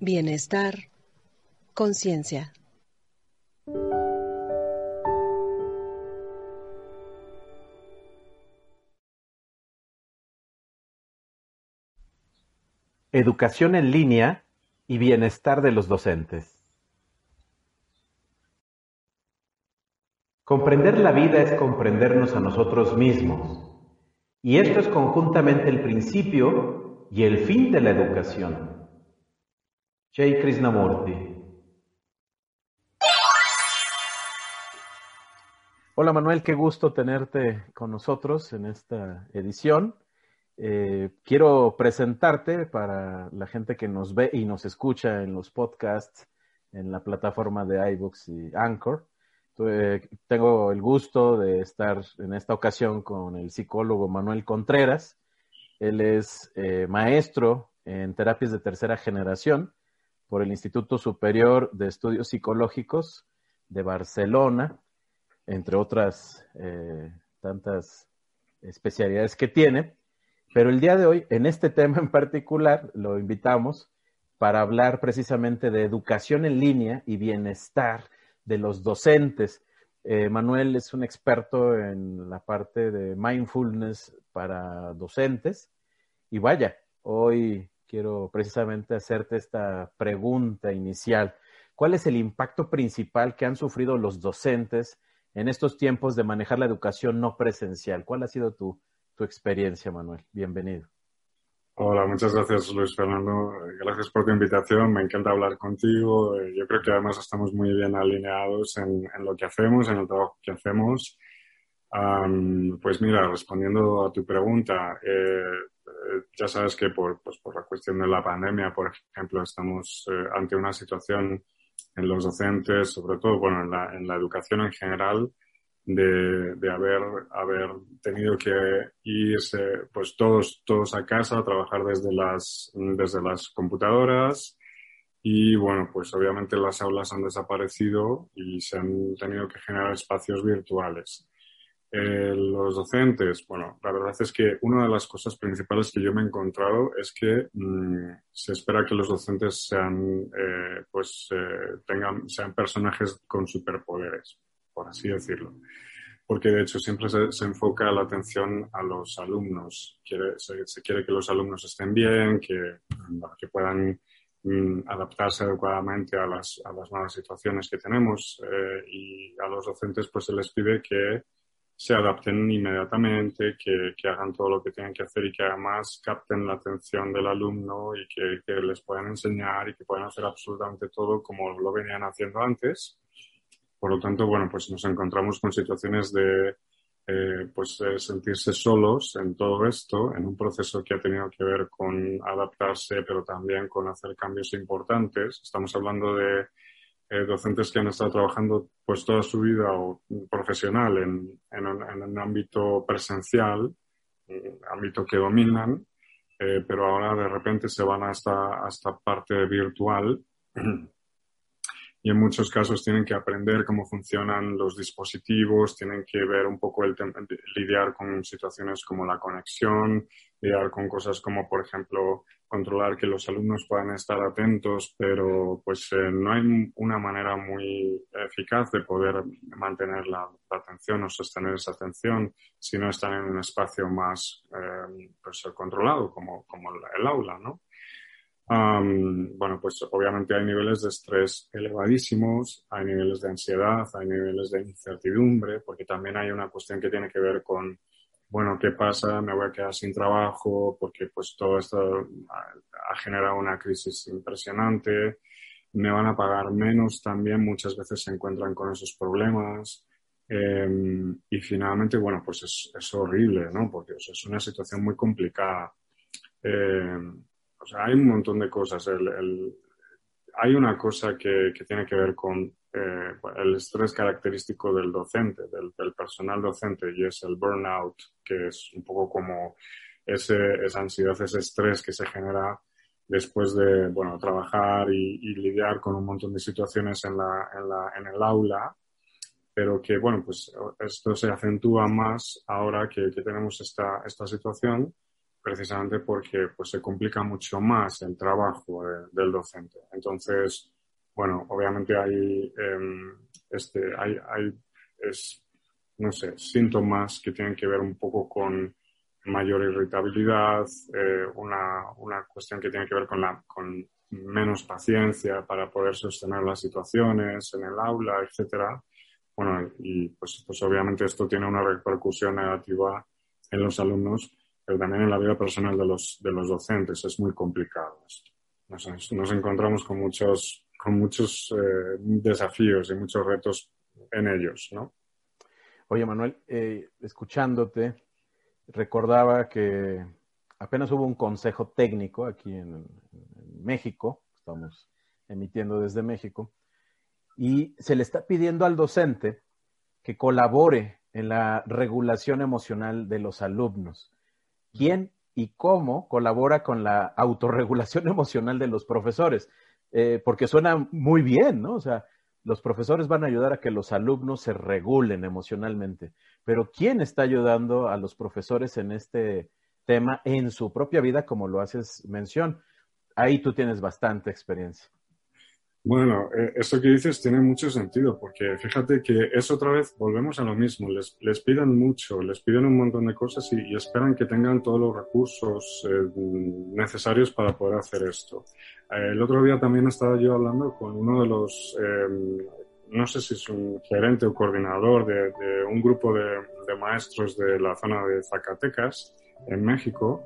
Bienestar, conciencia. Educación en línea y bienestar de los docentes. Comprender la vida es comprendernos a nosotros mismos, y esto es conjuntamente el principio y el fin de la educación. Jay Krishnamurti. Hola Manuel, qué gusto tenerte con nosotros en esta edición. Eh, quiero presentarte para la gente que nos ve y nos escucha en los podcasts, en la plataforma de iBooks y Anchor. Tengo el gusto de estar en esta ocasión con el psicólogo Manuel Contreras. Él es eh, maestro en terapias de tercera generación por el Instituto Superior de Estudios Psicológicos de Barcelona, entre otras tantas especialidades que tiene. Pero el día de hoy, en este tema en particular, lo invitamos para hablar precisamente de educación en línea y bienestar de los docentes. Eh, Manuel es un experto en la parte de mindfulness para docentes. Y vaya, hoy quiero precisamente hacerte esta pregunta inicial. ¿Cuál es el impacto principal que han sufrido los docentes en estos tiempos de manejar la educación no presencial? ¿Cuál ha sido tu, tu experiencia, Manuel. Bienvenido. Hola, muchas gracias Luis Fernando. Gracias por tu invitación. Me encanta hablar contigo. Yo creo que además estamos muy bien alineados en, lo que hacemos, en el trabajo que hacemos. pues mira, respondiendo a tu pregunta, eh, eh, ya sabes que por, pues por la cuestión de la pandemia, por ejemplo, estamos eh, ante una situación en los docentes, sobre todo bueno, en, la, en la educación en general, de, de haber, haber tenido que irse pues todos, todos a casa a trabajar desde las, desde las computadoras y bueno, pues obviamente las aulas han desaparecido y se han tenido que generar espacios virtuales. Eh, los docentes, bueno, la verdad es que una de las cosas principales que yo me he encontrado es que mm, se espera que los docentes sean, eh, pues, eh, tengan, sean personajes con superpoderes por así decirlo. Porque de hecho siempre se, enfoca la atención a los alumnos. se, quiere que los alumnos estén bien, que, que puedan mm, adaptarse adecuadamente a las, a las nuevas situaciones que tenemos eh, y a los docentes pues se les pide que se adapten inmediatamente, que, que, hagan todo lo que tienen que hacer y que además capten la atención del alumno y que, que les puedan enseñar y que puedan hacer absolutamente todo como lo venían haciendo antes por lo tanto, bueno, pues nos encontramos con situaciones de eh, pues sentirse solos en todo esto, en un proceso que ha tenido que ver con adaptarse, pero también con hacer cambios importantes. Estamos hablando de eh, docentes que han estado trabajando pues toda su vida o profesional en, en, un, ámbito presencial, un ámbito que dominan, eh, pero ahora de repente se van a esta, a esta parte virtual y en muchos casos tienen que aprender cómo funcionan los dispositivos, tienen que ver un poco el lidiar con situaciones como la conexión, lidiar con cosas como, por ejemplo, controlar que los alumnos puedan estar atentos, pero pues eh, no hay una manera muy eficaz de poder mantener la, atención o sostener esa atención si no están en un espacio más eh, pues, controlado como, como el aula, ¿no? Bueno, pues obviamente hay niveles de estrés elevadísimos, hay niveles de ansiedad, hay niveles de incertidumbre, porque también hay una cuestión que tiene que ver con, bueno, ¿qué pasa? Me voy a quedar sin trabajo porque pues todo esto ha generado una crisis impresionante, me van a pagar menos también, muchas veces se encuentran con esos problemas. Em, y finalmente, bueno, pues es, horrible, ¿no? Porque es una situación muy complicada. Eh, o sea, hay un montón de cosas. El, hay una cosa que, que, tiene que ver con eh, el estrés característico del docente, del, del, personal docente, y es el burnout, que es un poco como ese, esa ansiedad, ese estrés que se genera después de bueno, trabajar y, y lidiar con un montón de situaciones en, la, en, la, en el aula, pero que bueno, pues esto se acentúa más ahora que, que tenemos esta, esta situación precisamente porque pues, se complica mucho más el trabajo del docente. Entonces, bueno, obviamente hay, eh, este, hay, hay es, no sé, síntomas que tienen que ver un poco con mayor irritabilidad, eh, una, una, cuestión que tiene que ver con, la, con menos paciencia para poder sostener las situaciones en el aula, etcétera. Bueno, y pues, pues obviamente esto tiene una repercusión negativa en los alumnos pero también en la vida personal de los, de los docentes es muy complicado nos encontramos con muchos, con muchos eh, desafíos y muchos retos en ellos, ¿no? Oye, Manuel, eh, escuchándote, recordaba que apenas hubo un consejo técnico aquí en, en México, estamos emitiendo desde México, y se le está pidiendo al docente que colabore en la regulación emocional de los alumnos quién y cómo colabora con la autorregulación emocional de los profesores, eh, porque suena muy bien, ¿no? O sea, los profesores van a ayudar a que los alumnos se regulen emocionalmente, pero ¿quién está ayudando a los profesores en este tema en su propia vida, como lo haces mención? Ahí tú tienes bastante experiencia. Bueno, eh, esto que dices tiene mucho sentido, porque fíjate que es otra vez, volvemos a lo mismo, les, les piden mucho, les piden un montón de cosas y, esperan que tengan todos los recursos eh, necesarios para poder hacer esto. Eh, el otro día también estaba yo hablando con uno de los, em, no sé si es un gerente o coordinador de, de un grupo de, de maestros de la zona de Zacatecas, en México,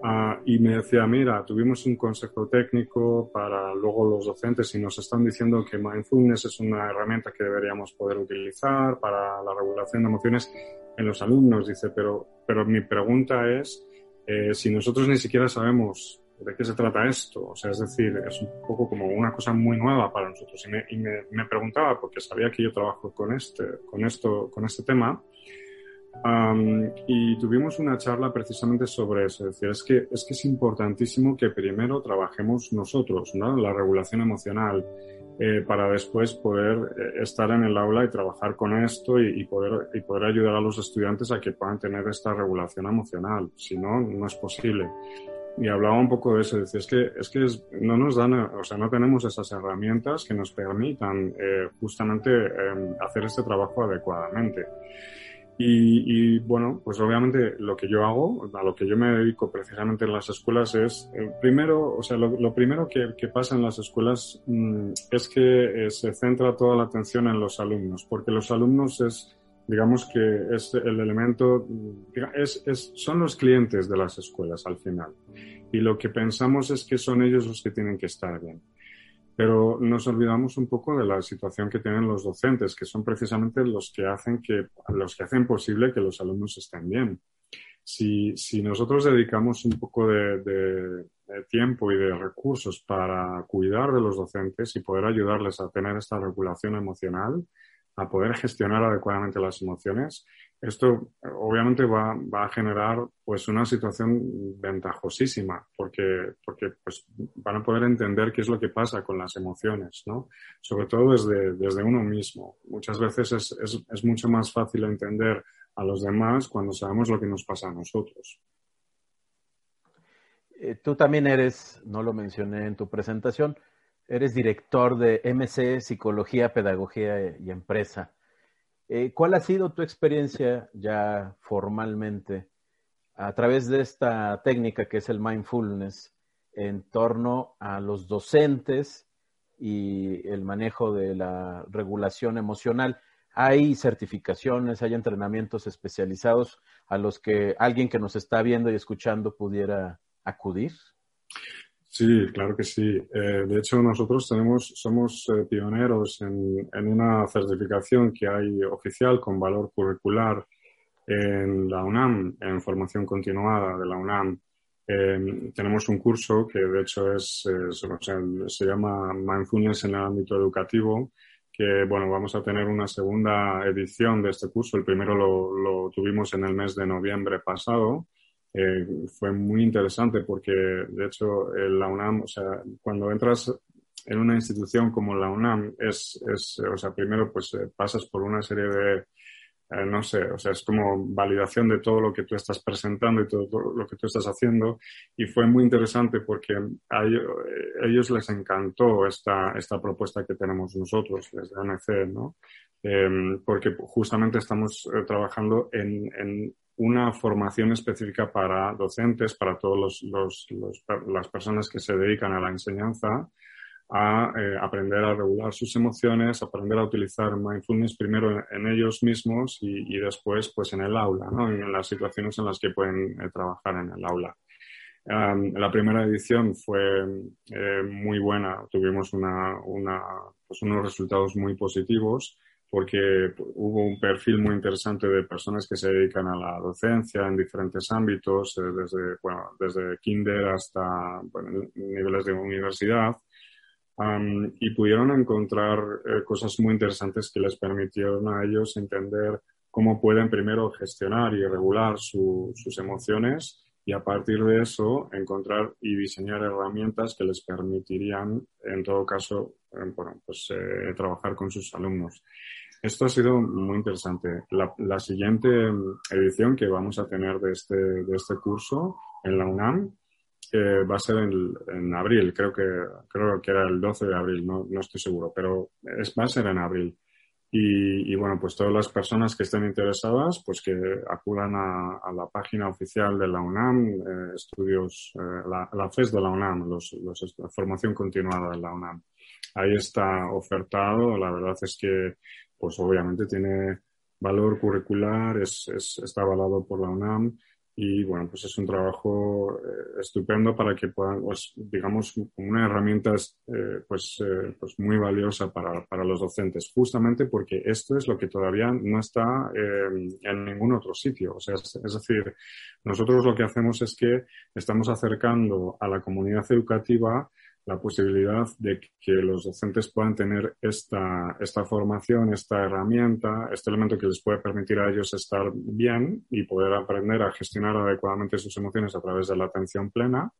Uh, y me decía, mira, tuvimos un consejo técnico para luego los docentes y nos están diciendo que mindfulness es una herramienta que deberíamos poder utilizar para la regulación de emociones en los alumnos. Dice, pero, pero mi pregunta es, eh, si nosotros ni siquiera sabemos de qué se trata esto, o sea, es decir, es un poco como una cosa muy nueva para nosotros. Y me, y me, me preguntaba, porque sabía que yo trabajo con este, con esto, con este tema, Um, y tuvimos una charla precisamente sobre eso. Es decir, es que, es que es importantísimo que primero trabajemos nosotros, ¿no? La regulación emocional, eh, para después poder eh, estar en el aula y trabajar con esto y, y, poder, y poder ayudar a los estudiantes a que puedan tener esta regulación emocional. Si no, no es posible. Y hablaba un poco de eso, decía, es que, es que es, no nos dan, o sea, no tenemos esas herramientas que nos permitan eh, justamente eh, hacer este trabajo adecuadamente. Y, y, bueno, pues obviamente lo que yo hago, a lo que yo me dedico precisamente en las escuelas es, eh, primero, o sea, lo, primero que, pasa en las escuelas mmm, es que eh, se centra toda la atención en los alumnos, porque los alumnos es, digamos que es el elemento, es, es, son los clientes de las escuelas al final. Y lo que pensamos es que son ellos los que tienen que estar bien pero nos olvidamos un poco de la situación que tienen los docentes, que son precisamente los que hacen, que, los que hacen posible que los alumnos estén bien. Si, si nosotros dedicamos un poco de, de, de, tiempo y de recursos para cuidar de los docentes y poder ayudarles a tener esta regulación emocional, a poder gestionar adecuadamente las emociones, esto obviamente va, va, a generar pues una situación ventajosísima porque, porque pues, van a poder entender qué es lo que pasa con las emociones, ¿no? Sobre todo desde, desde uno mismo. Muchas veces es, es, mucho más fácil entender a los demás cuando sabemos lo que nos pasa a nosotros. Eh, tú también eres, no lo mencioné en tu presentación, eres director de MC Psicología, Pedagogía y Empresa. Eh, ¿Cuál ha sido tu experiencia ya formalmente a través de esta técnica que es el mindfulness en torno a los docentes y el manejo de la regulación emocional? ¿Hay certificaciones, hay entrenamientos especializados a los que alguien que nos está viendo y escuchando pudiera acudir? Sí, claro que sí. Eh, de hecho, nosotros tenemos, somos eh, pioneros en, en, una certificación que hay oficial con valor curricular en la UNAM, en formación continuada de la UNAM, Em, tenemos un curso que de hecho es, se llama Mindfulness en el ámbito educativo, que bueno, vamos a tener una segunda edición de este curso. El primero lo, tuvimos en el mes de noviembre pasado. Eh, fue muy interesante porque de hecho la UNAM, o sea, cuando entras en una institución como la UNAM es, es o sea, primero pues eh, pasas por una serie de eh, no sé, o sea, es como validación de todo lo que tú estás presentando y todo, lo que tú estás haciendo. Y fue muy interesante porque a ellos, les encantó esta, esta propuesta que tenemos nosotros desde ANC, ¿no? Em, porque justamente estamos eh, trabajando en, en, una formación específica para docentes, para todas las personas que se dedican a la enseñanza a eh, aprender a regular sus emociones, aprender a utilizar mindfulness primero en, ellos mismos y, y, después pues en el aula, ¿no? en las situaciones en las que pueden eh, trabajar en el aula. Um, la primera edición fue eh, muy buena, tuvimos una, una, pues unos resultados muy positivos porque hubo un perfil muy interesante de personas que se dedican a la docencia en diferentes ámbitos, desde, bueno, desde kinder hasta bueno, niveles de universidad y pudieron encontrar eh, cosas muy interesantes que les permitieron a ellos entender cómo pueden primero gestionar y regular sus emociones y a partir de eso encontrar y diseñar herramientas que les permitirían, en todo caso, eh, bueno, pues, eh, trabajar con sus alumnos. Esto ha sido muy interesante. La, siguiente edición que vamos a tener de este, de este curso en la UNAM que va a ser en, en, abril, creo que, creo que era el 12 de abril, no, no estoy seguro, pero es, va a ser en abril. Y, bueno, pues todas las personas que estén interesadas, pues que acudan a, a la página oficial de la UNAM, eh, estudios, eh, la, la, FES de la UNAM, los, los, la formación continuada de la UNAM. Ahí está ofertado, la verdad es que, pues obviamente tiene valor curricular, es, es, está avalado por la UNAM y bueno, pues es un trabajo eh, estupendo para que puedan, pues, digamos, una herramienta eh, pues, eh, pues muy valiosa para, para, los docentes, justamente porque esto es lo que todavía no está en ningún otro sitio. O sea, es, decir, nosotros lo que hacemos es que estamos acercando a la comunidad educativa la posibilidad de que los docentes puedan tener esta, esta formación, esta herramienta, este elemento que les puede permitir a ellos estar bien y poder aprender a gestionar adecuadamente sus emociones a través de la atención plena,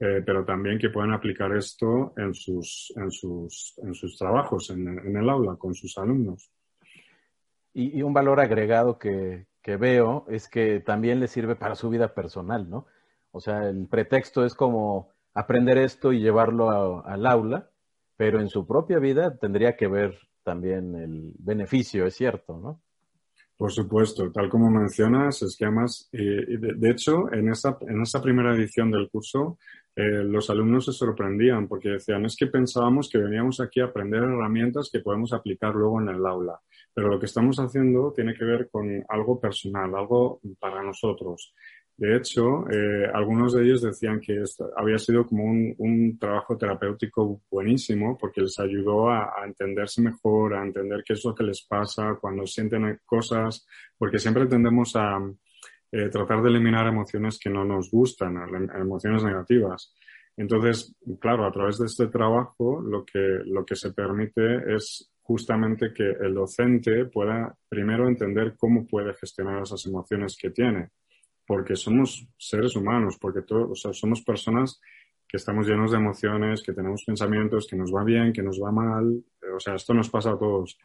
eh, pero también que puedan aplicar esto en sus, en sus, en sus trabajos, en, en el aula, con sus alumnos. Y, y un valor agregado que, que veo es que también les sirve para su vida personal, ¿no? O sea, el pretexto es como aprender esto y llevarlo a, al aula, pero en su propia vida tendría que ver también el beneficio, es cierto, ¿no? Por supuesto, tal como mencionas, es que además, de, hecho, en esta, en esta primera edición del curso, eh, los alumnos se sorprendían porque decían, es que pensábamos que veníamos aquí a aprender herramientas que podemos aplicar luego en el aula, pero lo que estamos haciendo tiene que ver con algo personal, algo para nosotros. De hecho, eh, algunos de ellos decían que esto había sido como un, trabajo terapéutico buenísimo porque les ayudó a, a, entenderse mejor, a entender qué es lo que les pasa cuando sienten cosas, porque siempre tendemos a eh, tratar de eliminar emociones que no nos gustan, emociones negativas. Entonces, claro, a través de este trabajo lo que, lo que se permite es justamente que el docente pueda primero entender cómo puede gestionar esas emociones que tiene porque somos seres humanos, porque todos, o sea, somos personas que estamos llenos de emociones, que tenemos pensamientos, que nos va bien, que nos va mal, o sea, esto nos pasa a todos.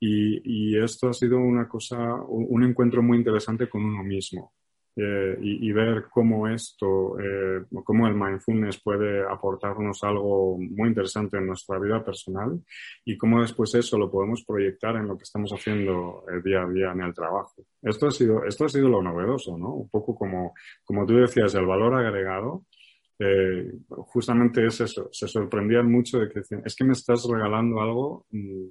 Y, y esto ha sido una cosa, un, encuentro muy interesante con uno mismo eh, y, y, ver cómo esto, eh, cómo el mindfulness puede aportarnos algo muy interesante en nuestra vida personal y cómo después eso lo podemos proyectar en lo que estamos haciendo el día a día en el trabajo. Esto ha sido, esto ha sido lo novedoso, ¿no? Un poco como, como tú decías, el valor agregado. Eh, justamente es eso, se sorprendían mucho de que decían, es que me estás regalando algo mm,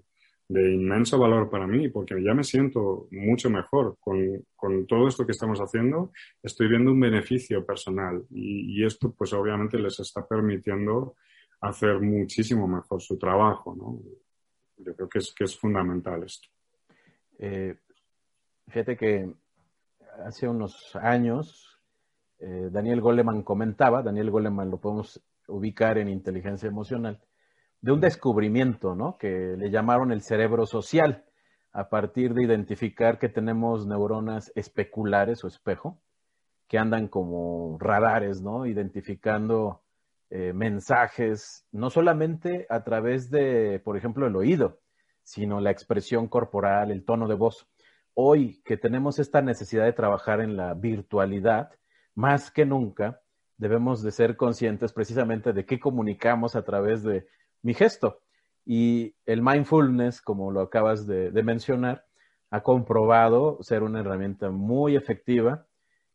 de inmenso valor para mí, porque ya me siento mucho mejor con, con, todo esto que estamos haciendo. Estoy viendo un beneficio personal y, y, esto, pues obviamente, les está permitiendo hacer muchísimo mejor su trabajo, ¿no? Yo creo que es, que es fundamental esto. Eh, fíjate que hace unos años eh, Daniel Goleman comentaba, Daniel Goleman lo podemos ubicar en inteligencia emocional, de un descubrimiento, ¿no? Que le llamaron el cerebro social, a partir de identificar que tenemos neuronas especulares o espejo, que andan como radares, ¿no? Identificando eh, mensajes, no solamente a través de, por ejemplo, el oído, sino la expresión corporal, el tono de voz. Hoy que tenemos esta necesidad de trabajar en la virtualidad, más que nunca debemos de ser conscientes precisamente de qué comunicamos a través de mi gesto. Y el mindfulness, como lo acabas de, mencionar, ha comprobado ser una herramienta muy efectiva,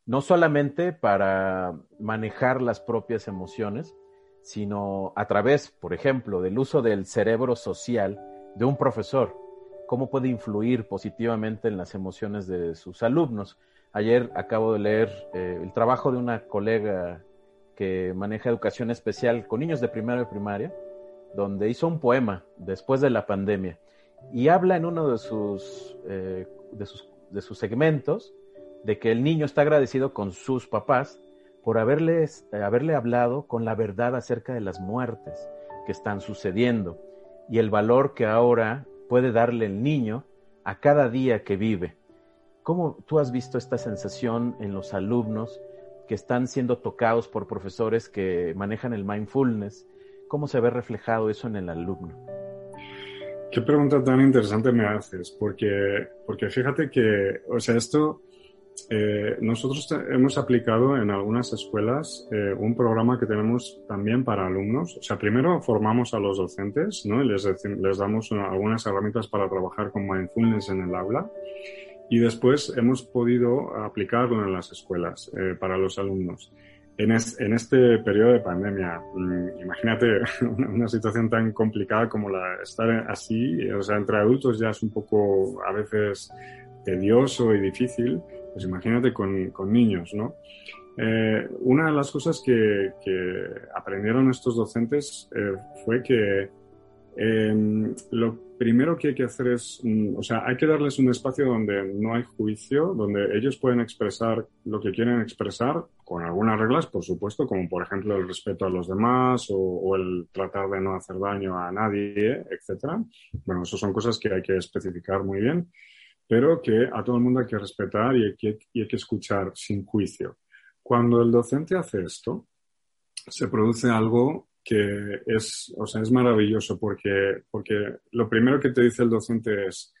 no solamente para manejar las propias emociones, sino a través, por ejemplo, del uso del cerebro social de un profesor, cómo puede influir positivamente en las emociones de sus alumnos. Ayer acabo de leer eh, el trabajo de una colega que maneja educación especial con niños de primero y primaria, donde hizo un poema después de la pandemia y habla en uno de sus, eh, de sus, de sus segmentos de que el niño está agradecido con sus papás por haberles, haberle hablado con la verdad acerca de las muertes que están sucediendo y el valor que ahora puede darle el niño a cada día que vive. ¿Cómo tú has visto esta sensación en los alumnos que están siendo tocados por profesores que manejan el mindfulness? ¿Cómo se ve reflejado eso en el alumno? Qué pregunta tan interesante me haces, porque, porque fíjate que, o sea, esto eh, nosotros hemos aplicado en algunas escuelas eh, un programa que tenemos también para alumnos. O sea, primero formamos a los docentes, ¿no? Y les, les damos algunas herramientas para trabajar con mindfulness en el aula. Y después hemos podido aplicarlo en las escuelas eh, para los alumnos. En, en, este periodo de pandemia, mm, imagínate una, una, situación tan complicada como la estar así, o sea, entre adultos ya es un poco a veces tedioso y difícil pues imagínate con, con niños, ¿no? Eh, una de las cosas que, que aprendieron estos docentes eh, fue que eh, lo primero que hay que hacer es, o sea, hay que darles un espacio donde no hay juicio, donde ellos pueden expresar lo que quieren expresar, con algunas reglas, por supuesto, como por ejemplo el respeto a los demás o, o el tratar de no hacer daño a nadie, etcétera. Bueno, eso son cosas que hay que especificar muy bien pero que a todo el mundo hay que respetar y hay que, y hay que escuchar sin juicio. Cuando el docente hace esto, se produce algo que es, o sea, es maravilloso porque, porque lo primero que te dice el docente es,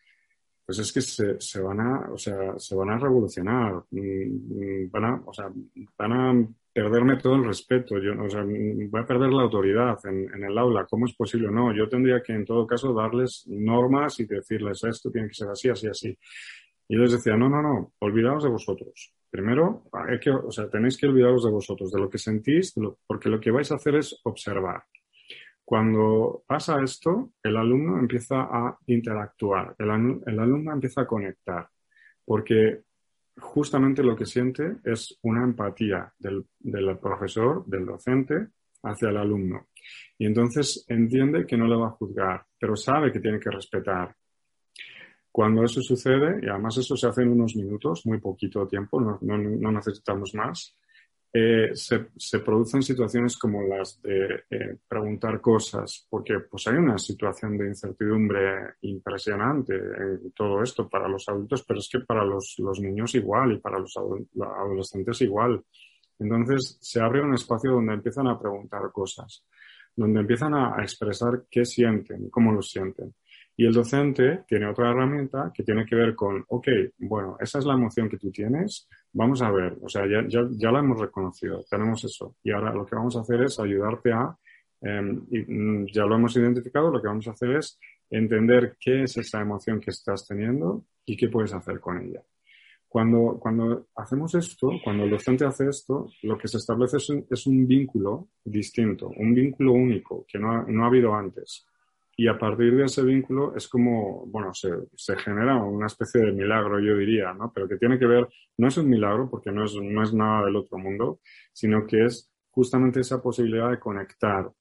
pues es que se, se van a, o sea, se van a revolucionar, mm, mm, van a, o sea, van a perderme todo el respeto, yo, o sea, voy a perder la autoridad en, en, el aula. ¿Cómo es posible? No, yo tendría que en todo caso darles normas y decirles esto tiene que ser así, así, así. Y les decía, no, no, no, olvidaos de vosotros. Primero, que, tenéis que olvidaros de vosotros, de lo que sentís, porque lo que vais a hacer es observar. Cuando pasa esto, el alumno empieza a interactuar, el, el alumno empieza a conectar, porque justamente lo que siente es una empatía del, del, profesor, del docente, hacia el alumno. Y entonces entiende que no le va a juzgar, pero sabe que tiene que respetar. Cuando eso sucede, y además eso se hace en unos minutos, muy poquito tiempo, no, no, no necesitamos más, eh, se, se, producen situaciones como las de eh, preguntar cosas, porque pues hay una situación de incertidumbre impresionante en todo esto para los adultos, pero es que para los, los niños igual y para los adolescentes igual. Entonces se abre un espacio donde empiezan a preguntar cosas, donde empiezan a, a expresar qué sienten, cómo lo sienten. Y el docente tiene otra herramienta que tiene que ver con, ok, bueno, esa es la emoción que tú tienes, vamos a ver, o sea, ya, ya, ya la hemos reconocido, tenemos eso. Y ahora lo que vamos a hacer es ayudarte a, y, mm, ya lo hemos identificado, lo que vamos a hacer es entender qué es esa emoción que estás teniendo y qué puedes hacer con ella. Cuando, cuando hacemos esto, cuando el docente hace esto, lo que se establece es un, es un vínculo distinto, un vínculo único que no no ha habido antes y a partir de ese vínculo es como, bueno, se, se, genera una especie de milagro, yo diría, ¿no? Pero que tiene que ver, no es un milagro porque no es, no es nada del otro mundo, sino que es justamente esa posibilidad de conectar,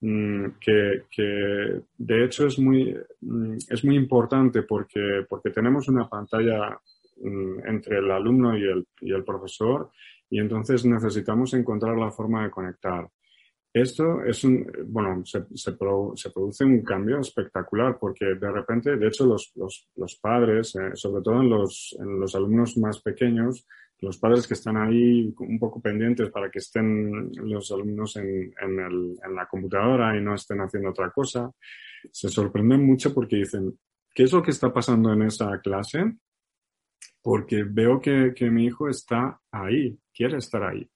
mmm, que, que, de hecho es muy, mmm, es muy importante porque, porque tenemos una pantalla mmm, entre el alumno y el, y el profesor y entonces necesitamos encontrar la forma de conectar. Esto es un, bueno, se, se, produce un cambio espectacular porque de repente, de hecho, los, los, los padres, eh, sobre todo en los, en los alumnos más pequeños, los padres que están ahí un poco pendientes para que estén los alumnos en, en, el, en la computadora y no estén haciendo otra cosa, se sorprenden mucho porque dicen, ¿qué es lo que está pasando en esa clase? Porque veo que, que mi hijo está ahí, quiere estar ahí.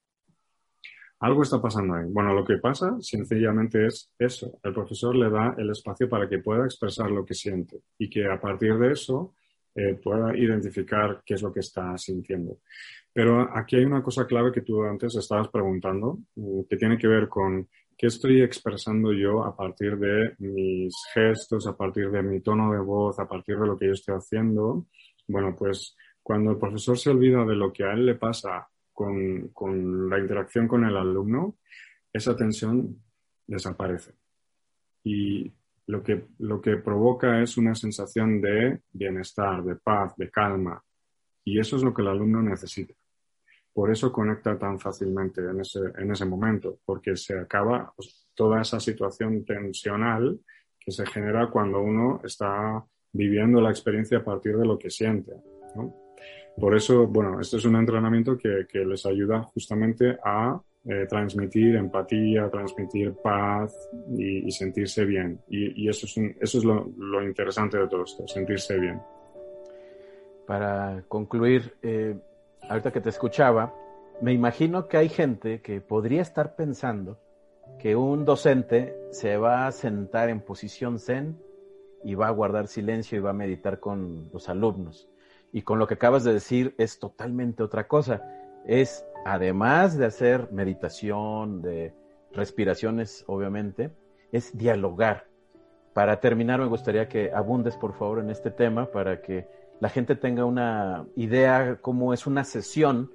Algo está pasando ahí. Bueno, lo que pasa sencillamente es eso. El profesor le da el espacio para que pueda expresar lo que siente y que a partir de eso eh, pueda identificar qué es lo que está sintiendo. Pero aquí hay una cosa clave que tú antes estabas preguntando, mm, que tiene que ver con qué estoy expresando yo a partir de mis gestos, a partir de mi tono de voz, a partir de lo que yo estoy haciendo. Bueno, pues cuando el profesor se olvida de lo que a él le pasa con, con la interacción con el alumno, esa tensión desaparece. Y lo que, lo que provoca es una sensación de bienestar, de paz, de calma. Y eso es lo que el alumno necesita. Por eso conecta tan fácilmente en ese, en ese momento, porque se acaba pues, toda esa situación tensional que se genera cuando uno está viviendo la experiencia a partir de lo que siente. Por eso, bueno, este es un entrenamiento que, les ayuda justamente a eh, transmitir empatía, transmitir paz y, sentirse bien. Y, eso es, eso es lo, lo, interesante de todo esto, sentirse bien. Para concluir, eh, ahorita que te escuchaba, me imagino que hay gente que podría estar pensando que un docente se va a sentar en posición zen y va a guardar silencio y va a meditar con los alumnos. Y con lo que acabas de decir es totalmente otra cosa. Es además de hacer meditación, de respiraciones, obviamente, es dialogar. Para terminar, me gustaría que abundes, por favor, en este tema para que la gente tenga una idea cómo es una sesión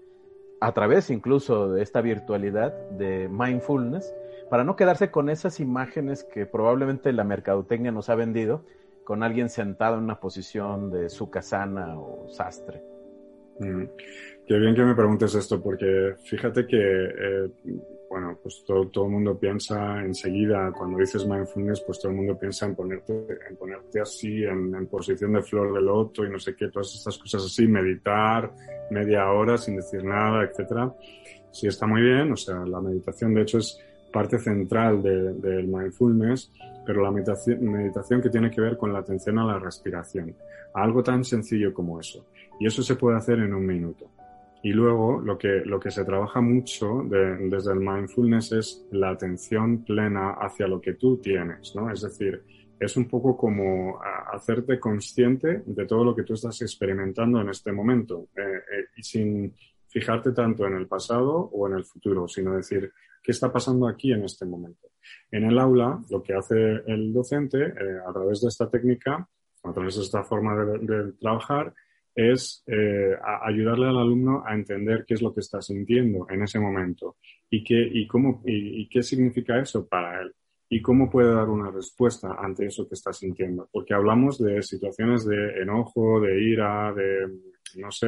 a través incluso de esta virtualidad de mindfulness, para no quedarse con esas imágenes que probablemente la mercadotecnia nos ha vendido, con alguien sentado en una posición de sucasana o sastre. Qué bien que me preguntes esto, porque fíjate que, eh, bueno, pues todo, todo, el mundo piensa enseguida, cuando dices mindfulness, pues todo el mundo piensa en ponerte, en ponerte así, en, posición de flor de loto y no sé qué, todas estas cosas así, meditar media hora sin decir nada, etcétera. Sí está muy bien, o sea, la meditación de hecho es parte central del mindfulness, pero la meditación, meditación que tiene que ver con la atención a la respiración, algo tan sencillo como eso. Y eso se puede hacer en un minuto. Y luego lo que, lo que se trabaja mucho desde el mindfulness es la atención plena hacia lo que tú tienes, ¿no? Es decir, es un poco como hacerte consciente de todo lo que tú estás experimentando en este momento eh, eh, y sin fijarte tanto en el pasado o en el futuro, sino decir, ¿qué está pasando aquí en este momento? En el aula, lo que hace el docente eh, a través de esta técnica, a través de esta forma de, trabajar, es eh, ayudarle al alumno a entender qué es lo que está sintiendo en ese momento y qué, y cómo, y, qué significa eso para él y cómo puede dar una respuesta ante eso que está sintiendo. Porque hablamos de situaciones de enojo, de ira, de, no sé,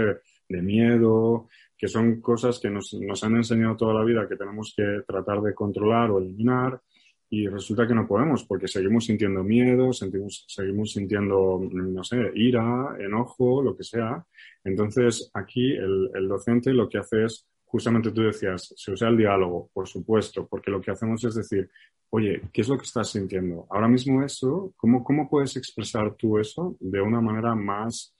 de miedo, que son cosas que nos, nos han enseñado toda la vida que tenemos que tratar de controlar o eliminar y resulta que no podemos porque seguimos sintiendo miedo, sentimos, seguimos sintiendo, no sé, ira, enojo, lo que sea. Entonces, aquí el, el, docente lo que hace es, justamente tú decías, se usa el diálogo, por supuesto, porque lo que hacemos es decir, oye, ¿qué es lo que estás sintiendo? Ahora mismo eso, ¿cómo, cómo puedes expresar tú eso de una manera más,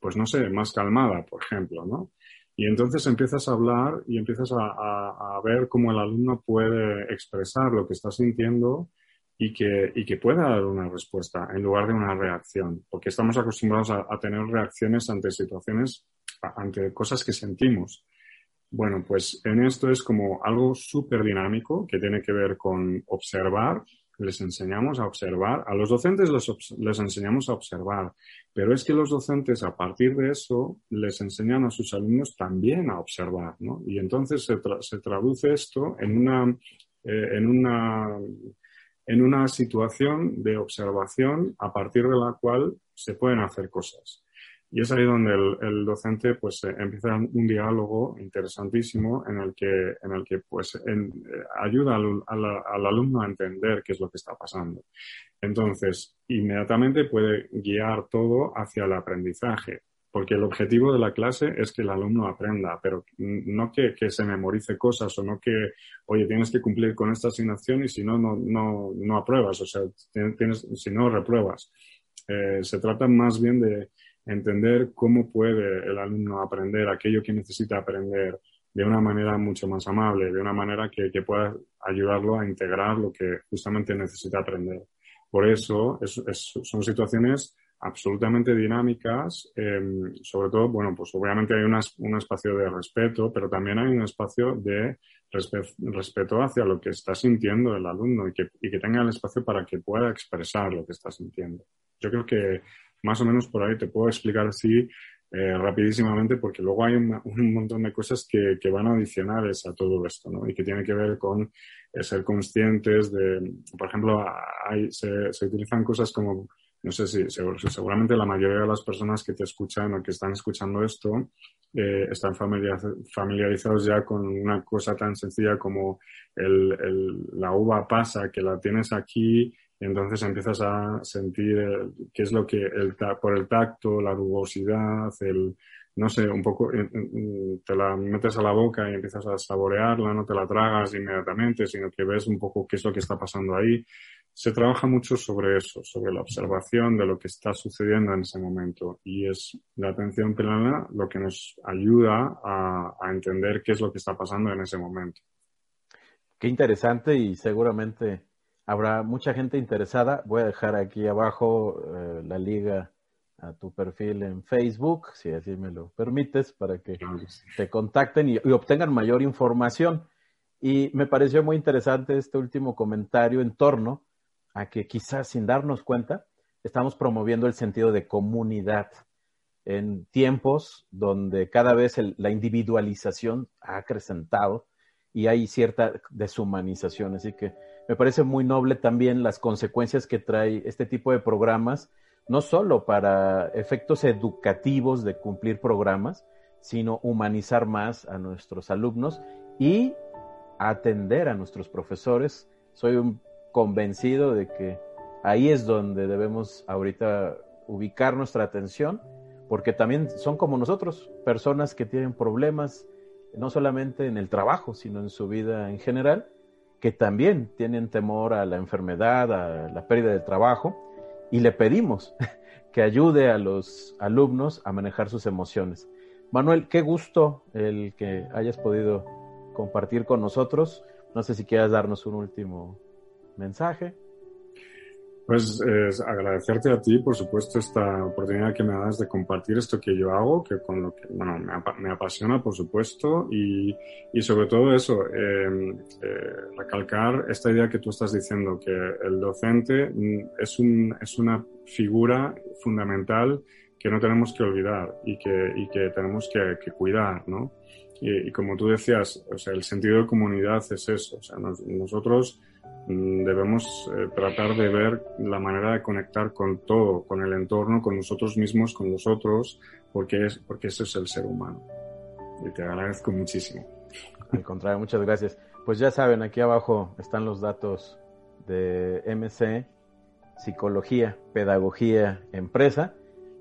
pues no sé, más calmada, por ejemplo, ¿no? Y entonces empiezas a hablar y empiezas a, ver cómo el alumno puede expresar lo que está sintiendo y que, y que pueda dar una respuesta en lugar de una reacción, porque estamos acostumbrados a, a tener reacciones ante situaciones, ante cosas que sentimos. Bueno, pues en esto es como algo súper dinámico que tiene que ver con observar les enseñamos a observar, a los docentes les, enseñamos a observar, pero es que los docentes a partir de eso les enseñan a sus alumnos también a observar, ¿no? Y entonces se, se traduce esto en una, eh, en, una, en una situación de observación a partir de la cual se pueden hacer cosas. Y es ahí donde el, docente pues eh, empieza un diálogo interesantísimo en el que, en el que pues eh, ayuda al, al, alumno a entender qué es lo que está pasando. Entonces, inmediatamente puede guiar todo hacia el aprendizaje, porque el objetivo de la clase es que el alumno aprenda, pero no que, que, se memorice cosas o no que, oye, tienes que cumplir con esta asignación y si no, no, no, no apruebas, o sea, tienes, si no, repruebas. Eh, se trata más bien de entender cómo puede el alumno aprender aquello que necesita aprender de una manera mucho más amable, de una manera que, que pueda ayudarlo a integrar lo que justamente necesita aprender. Por eso es, son situaciones absolutamente dinámicas, em, sobre todo, bueno, pues obviamente hay un espacio de respeto, pero también hay un espacio de respeto hacia lo que está sintiendo el alumno y que, y que tenga el espacio para que pueda expresar lo que está sintiendo. Yo creo que más o menos por ahí te puedo explicar así eh, rapidísimamente porque luego hay un, montón de cosas que, que, van adicionales a todo esto, ¿no? Y que tiene que ver con eh, ser conscientes de, por ejemplo, hay, se, utilizan cosas como no sé si seguramente la mayoría de las personas que te escuchan o que están escuchando esto eh, están familiarizados ya con una cosa tan sencilla como el, el, la uva pasa, que la tienes aquí entonces empiezas a sentir eh, qué es lo que el, por el tacto, la rugosidad, el, no sé, un poco, eh, te la metes a la boca y empiezas a saborearla, no te la tragas inmediatamente, sino que ves un poco qué es lo que está pasando ahí se trabaja mucho sobre eso, sobre la observación de lo que está sucediendo en ese momento. Y es la atención plena lo que nos ayuda a, entender qué es lo que está pasando en ese momento. Qué interesante y seguramente habrá mucha gente interesada. Voy a dejar aquí abajo eh, la liga a tu perfil en Facebook, si así me lo permites, para que te contacten y obtengan mayor información. Y me pareció muy interesante este último comentario en torno a que quizás sin darnos cuenta estamos promoviendo el sentido de comunidad en tiempos donde cada vez la individualización ha acrecentado y hay cierta deshumanización. Así que me parece muy noble también las consecuencias que trae este tipo de programas, no solo para efectos educativos de cumplir programas, sino humanizar más a nuestros alumnos y atender a nuestros profesores. Soy un convencido de que ahí es donde debemos ahorita ubicar nuestra atención, porque también son como nosotros, personas que tienen problemas no solamente en el trabajo, sino en su vida en general, que también tienen temor a la enfermedad, a la pérdida del trabajo, y le pedimos que ayude a los alumnos a manejar sus emociones. Manuel, qué gusto el que hayas podido compartir con nosotros. No sé si quieras darnos un último mensaje. Pues agradecerte a ti, por supuesto, esta oportunidad que me das de compartir esto que yo hago, que con lo que bueno, me, apasiona, por supuesto, y, y sobre todo eso, em, eh, recalcar esta idea que tú estás diciendo, que el docente mm, es, un, es una figura fundamental que no tenemos que olvidar y que, y que tenemos que, que cuidar, ¿no? Y, y, como tú decías, o sea, el sentido de comunidad es eso, o sea, nosotros debemos eh, tratar de ver la manera de conectar con todo, con el entorno, con nosotros mismos, con los otros, porque, es, porque eso es el ser humano. Y te agradezco muchísimo. Al contrario, muchas gracias. Pues ya saben, aquí abajo están los datos de MC, Psicología, Pedagogía, Empresa,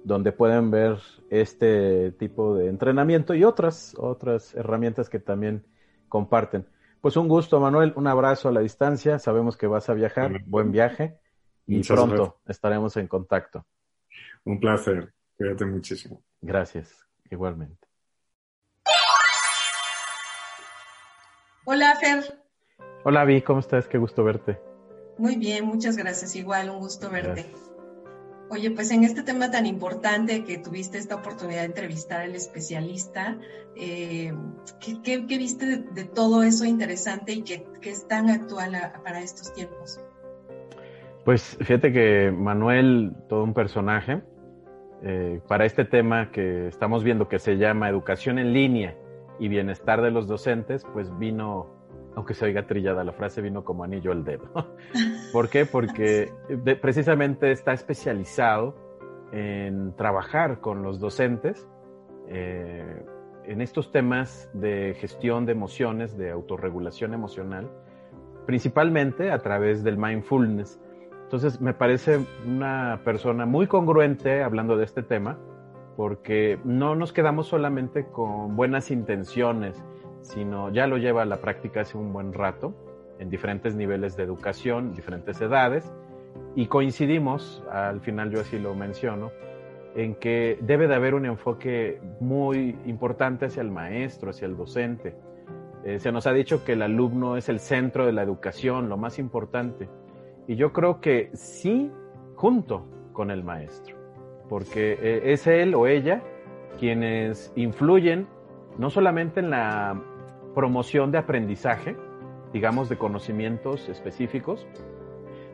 donde pueden ver este tipo de entrenamiento y otras, otras herramientas que también comparten. Pues un gusto, Manuel. Un abrazo a la distancia. Sabemos que vas a viajar. Buen viaje. Y pronto estaremos en contacto. Un placer. Cuídate muchísimo. Gracias. Igualmente. Hola, Fer. Hola, Vi. ¿Cómo estás? Qué gusto verte. Muy bien, muchas gracias. Igual, un gusto verte. Oye, pues en este tema tan importante que tuviste esta oportunidad de entrevistar al especialista, eh, ¿qué, viste de, todo eso interesante y que, es tan actual para estos tiempos? Pues fíjate que Manuel, todo un personaje, eh, para este tema que estamos viendo que se llama educación en línea y bienestar de los docentes, pues vino aunque se oiga trillada la frase, vino como anillo al dedo. ¿Por qué? Porque precisamente está especializado en trabajar con los docentes eh, en estos temas de gestión de emociones, de autorregulación emocional, principalmente a través del mindfulness. Entonces me parece una persona muy congruente hablando de este tema, porque no nos quedamos solamente con buenas intenciones, sino ya lo lleva a la práctica hace un buen rato, en diferentes niveles de educación, diferentes edades, y coincidimos, al final yo así lo menciono, en que debe de haber un enfoque muy importante hacia el maestro, hacia el docente. Eh, se nos ha dicho que el alumno es el centro de la educación, lo más importante. Y yo creo que sí, junto con el maestro, porque eh, es él o ella quienes influyen no solamente en la promoción de aprendizaje, digamos, de conocimientos específicos,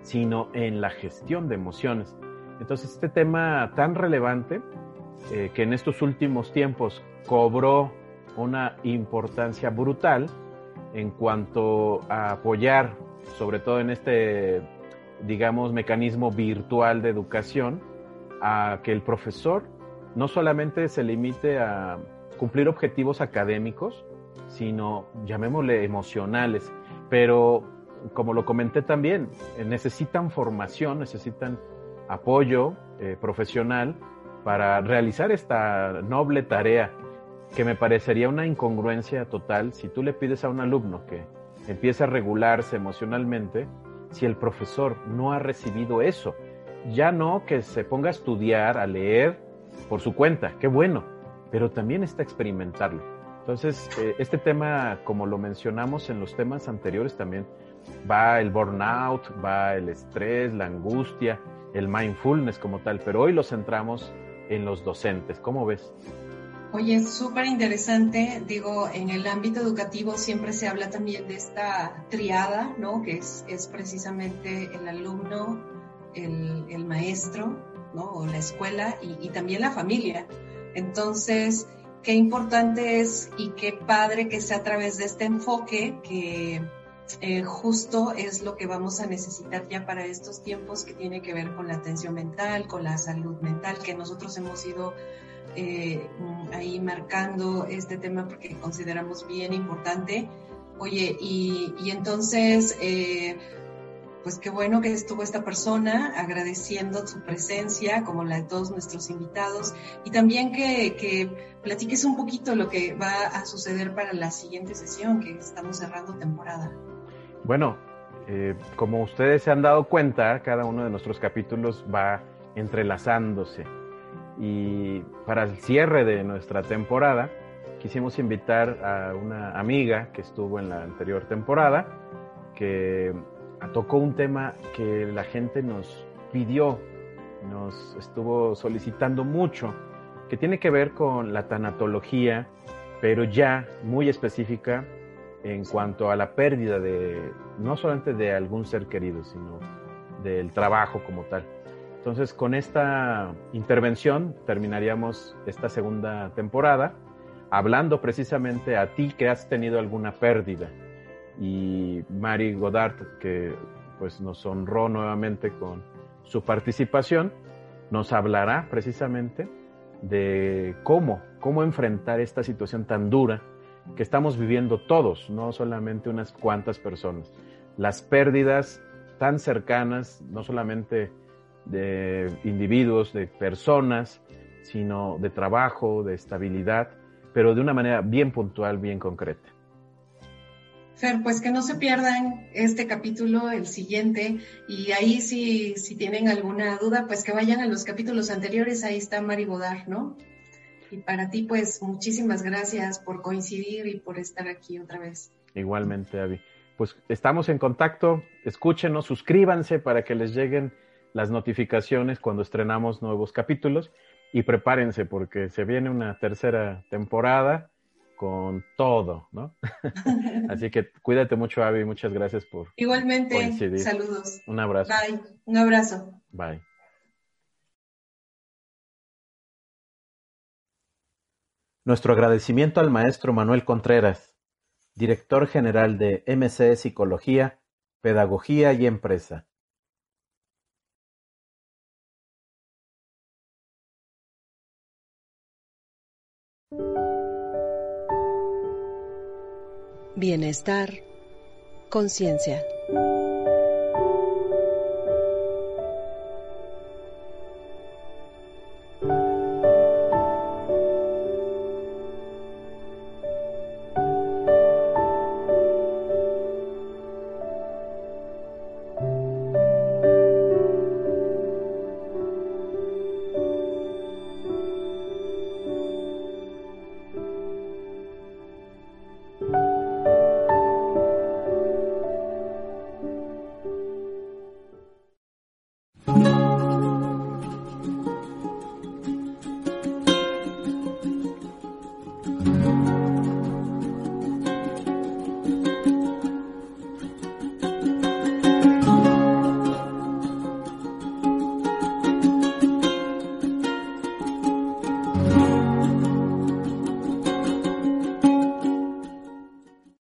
sino en la gestión de emociones. Entonces, este tema tan relevante eh, que en estos últimos tiempos cobró una importancia brutal en cuanto a apoyar, sobre todo en este, digamos, mecanismo virtual de educación, a que el profesor no solamente se limite a cumplir objetivos académicos, sino, llamémosle, emocionales. Pero, como lo comenté también, necesitan formación, necesitan apoyo eh, profesional para realizar esta noble tarea que me parecería una incongruencia total si tú le pides a un alumno que empiece a regularse emocionalmente si el profesor no ha recibido eso. Ya no que se ponga a estudiar, a leer por su cuenta, qué bueno, pero también está experimentarlo. Entonces, eh, este tema, como lo mencionamos en los temas anteriores también, va el burnout, va el estrés, la angustia, el mindfulness como tal, pero hoy lo centramos en los docentes. ¿Cómo ves? Oye, es súper interesante. Digo, en el ámbito educativo siempre se habla también de esta triada, ¿no? Que es, es precisamente el alumno, el, el, maestro, ¿no? O la escuela y, y también la familia. Entonces, qué importante es y qué padre que sea a través de este enfoque que eh, justo es lo que vamos a necesitar ya para estos tiempos que tiene que ver con la atención mental, con la salud mental, que nosotros hemos ido eh, ahí marcando este tema porque consideramos bien importante. Oye, y, entonces, eh, pues qué bueno que estuvo esta persona agradeciendo su presencia, como la de todos nuestros invitados, y también que, que platiques un poquito lo que va a suceder para la siguiente sesión, que estamos cerrando temporada. Bueno, eh, como ustedes se han dado cuenta, cada uno de nuestros capítulos va entrelazándose. Y para el cierre de nuestra temporada, quisimos invitar a una amiga que estuvo en la anterior temporada, que tocó un tema que la gente nos pidió, nos estuvo solicitando mucho, que tiene que ver con la tanatología, pero ya muy específica en cuanto a la pérdida de, no solamente de algún ser querido, sino del trabajo como tal. Entonces, con esta intervención terminaríamos esta segunda temporada hablando precisamente a ti que has tenido alguna pérdida. Y Mari Godard, que pues nos honró nuevamente con su participación, nos hablará precisamente de cómo, cómo enfrentar esta situación tan dura que estamos viviendo todos, no solamente unas cuantas personas. Las pérdidas tan cercanas, no solamente de individuos, de personas, sino de trabajo, de estabilidad, pero de una manera bien puntual, bien concreta. Fer, pues que no se pierdan este capítulo, el siguiente, y ahí si, si tienen alguna duda, pues que vayan a los capítulos anteriores, ahí está Mari Bodar, ¿no? Y para ti, pues muchísimas gracias por coincidir y por estar aquí otra vez. Igualmente, Avi. Pues estamos en contacto, escúchenos, suscríbanse para que les lleguen las notificaciones cuando estrenamos nuevos capítulos y prepárense porque se viene una tercera temporada con todo, ¿no? Así que cuídate mucho, Abby. Muchas gracias por. Igualmente, saludos. Un abrazo. Bye. Un abrazo. Bye. Nuestro agradecimiento al maestro Manuel Contreras, director general de MC Psicología, Pedagogía y Empresa. Bienestar, conciencia.